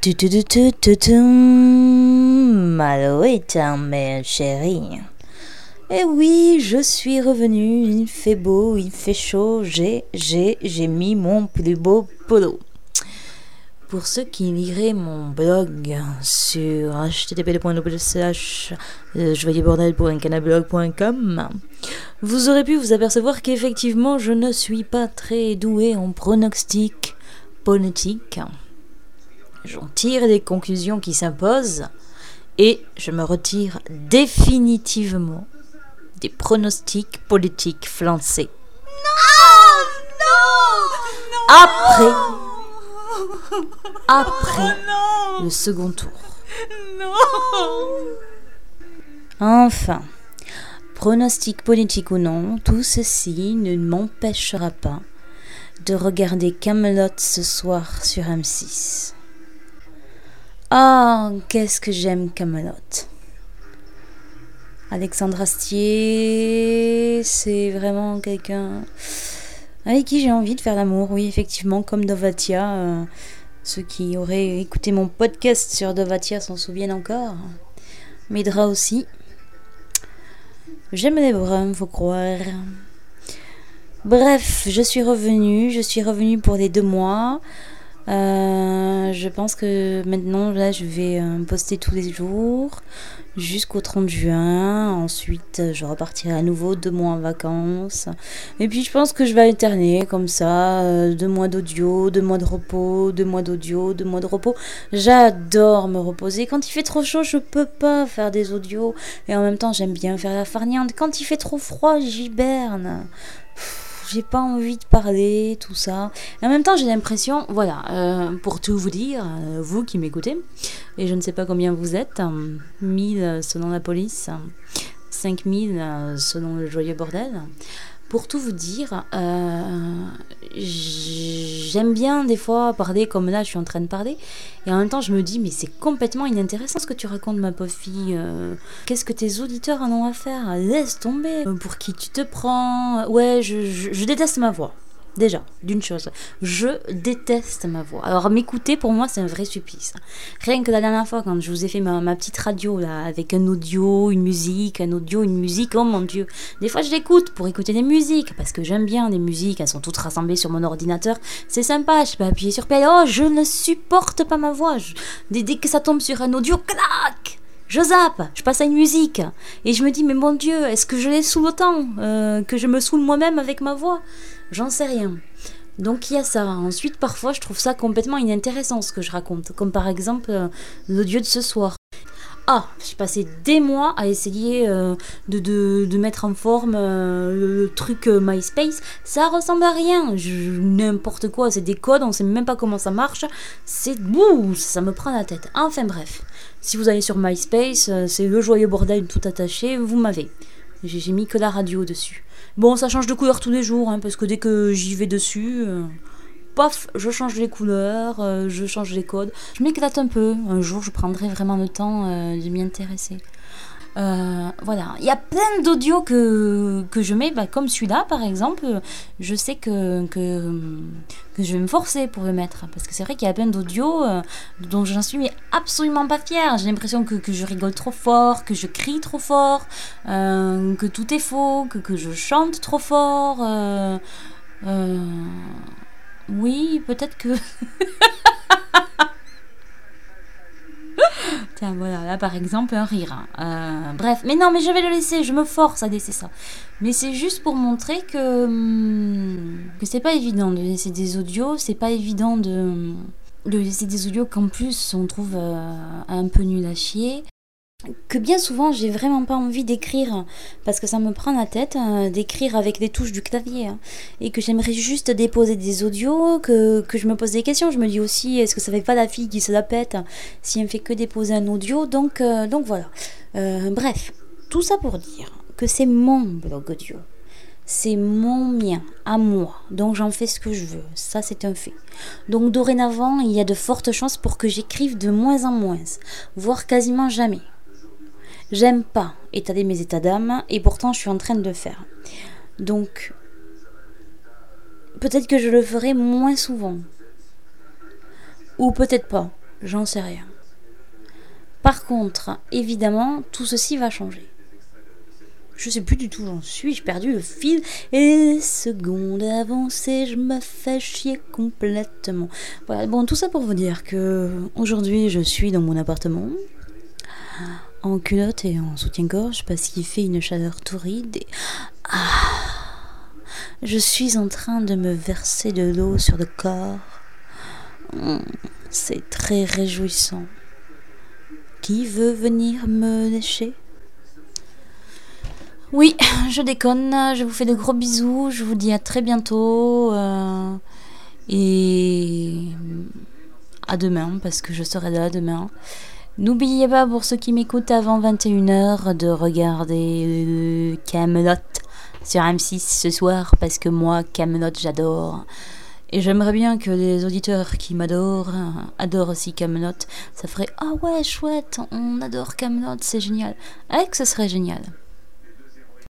Tu Malouette, mère chérie. Eh oui, je suis revenu, il fait beau, il fait chaud, j'ai, j'ai, j'ai mis mon plus beau polo. Pour ceux qui liraient mon blog sur http://joyeurbordel.com, vous aurez pu vous apercevoir qu'effectivement je ne suis pas très doué en pronostic politique. J'en tire des conclusions qui s'imposent et je me retire définitivement des pronostics politiques français. Non Après, après le second tour. Non Enfin, pronostic politique ou non, tout ceci ne m'empêchera pas de regarder Camelot ce soir sur M6. Ah, qu'est-ce que j'aime Camelot. Alexandre Astier, c'est vraiment quelqu'un avec qui j'ai envie de faire l'amour, oui, effectivement, comme Dovatia. euh, ceux qui auraient écouté mon podcast sur Dovatia s'en souviennent encore. Medra aussi. J'aime les bruns, faut croire. Bref, je suis revenue. Je suis revenue pour les deux mois. Euh, je pense que maintenant, là, je vais euh, poster tous les jours jusqu'au 30 juin. Ensuite, je repartirai à nouveau deux mois en vacances. Et puis, je pense que je vais alterner comme ça. euh, deux mois d'audio, deux mois de repos, deux mois d'audio, deux mois de repos. J'adore me reposer. Quand il fait trop chaud, je peux pas faire des audios. Et en même temps, j'aime bien faire la farniente. Quand il fait trop froid, j'hiberne. J'ai pas envie de parler, tout ça. En même temps, j'ai l'impression, voilà, euh, pour tout vous dire, euh, vous qui m'écoutez, et je ne sais pas combien vous êtes, euh, 1000 selon la police, 5000 euh, selon le joyeux bordel. Pour tout vous dire, euh, j'aime bien des fois parler comme là je suis en train de parler, et en même temps je me dis mais c'est complètement inintéressant ce que tu racontes ma pauvre fille. euh, Qu'est-ce que tes auditeurs en ont à faire? Laisse tomber. Euh, Pour qui tu te prends? Ouais, je, je- je déteste ma voix. Déjà, d'une chose, je déteste ma voix. Alors m'écouter pour moi c'est un vrai supplice. Rien que la dernière fois quand je vous ai fait ma, petite radio là avec un audio, une musique, un audio, une musique, oh mon dieu. Des fois je l'écoute pour écouter des musiques parce que j'aime bien les musiques, elles sont toutes rassemblées sur mon ordinateur. C'est sympa, je peux appuyer sur play. Oh, je ne supporte pas ma voix. Dès, dès que ça tombe sur un audio, clac je zappe, je passe à une musique. Et je me dis, mais mon Dieu, est-ce que je les saoule autant euh, que je me saoule moi-même avec ma voix? J'en sais rien. Donc il y a ça. Ensuite, parfois, je trouve ça complètement inintéressant ce que je raconte. Comme par exemple euh, l'audio de ce soir. Ah, j'ai passé des mois à essayer euh, de, de, de mettre en forme euh, le, le truc euh, MySpace. Ça ressemble à rien. N'importe quoi, c'est des codes, on sait même pas comment ça marche. C'est bouh, ça me prend la tête. Enfin bref, si vous allez sur MySpace, c'est le joyeux bordel tout attaché, vous m'avez. J'ai mis que la radio dessus. Bon, ça change de couleur tous les jours, hein, parce que dès que j'y vais dessus, euh, paf, je change les couleurs, euh, je change les codes. Je m'éclate un peu. Un jour, je prendrai vraiment le temps euh, de m'y intéresser. Euh, voilà, il y a plein d'audios que, que je mets, bah, comme celui-là par exemple. Je sais que, que, que je vais me forcer pour le mettre. Parce que c'est vrai qu'il y a plein d'audios euh, dont je n'en suis absolument pas fière. J'ai l'impression que, je rigole trop fort, que je crie trop fort, euh, que tout est faux, que, que je chante trop fort. euh, oui, peut-être que. Voilà, là par exemple, un rire. hein. Euh, bref, mais non, mais je vais le laisser, je me force à laisser ça. Mais c'est juste pour montrer que, hum, que c'est pas évident de laisser des audios, c'est pas évident de, de laisser des audios qu'en plus on trouve euh, un peu nul à chier. Que bien souvent j'ai vraiment pas envie d'écrire parce que ça me prend la tête euh, d'écrire avec les touches du clavier hein. et que j'aimerais juste déposer des audios, que, je me pose des questions. Je me dis aussi est-ce que ça fait pas la fille qui se la pète si elle me fait que déposer un audio? Donc, euh, voilà. Euh, bref, tout ça pour dire que c'est mon blog audio. C'est mon mien, à moi. Donc j'en fais ce que je veux. Ça, c'est un fait. Donc dorénavant, il y a de fortes chances pour que j'écrive de moins en moins, voire quasiment jamais. J'aime pas étaler mes états d'âme et pourtant je suis en train de le faire. Donc peut-être que je le ferai moins souvent. Ou peut-être pas. J'en sais rien. Par contre, évidemment, tout ceci va changer. Je sais plus du tout où j'en suis, j'ai perdu le fil. Et les secondes je me fais chier complètement. Voilà, bon, tout ça pour vous dire que aujourd'hui je suis dans mon appartement, en culotte et en soutien-gorge parce qu'il fait une chaleur torride et. Ah Je suis en train de me verser de l'eau sur le corps. Hum, C'est très réjouissant. Qui veut venir me lécher? Oui, je déconne. Je vous fais de gros bisous. Je vous dis à très bientôt. euh, et à demain, parce que je serai là demain. N'oubliez pas, pour ceux qui m'écoutent avant 21h, de regarder Camelot sur M6 ce soir, parce que moi, Camelot, j'adore. Et j'aimerais bien que les auditeurs qui m'adorent euh, adorent aussi Camelot. Ça ferait ah ouais chouette, on adore Camelot, c'est génial. Avec, ce serait génial.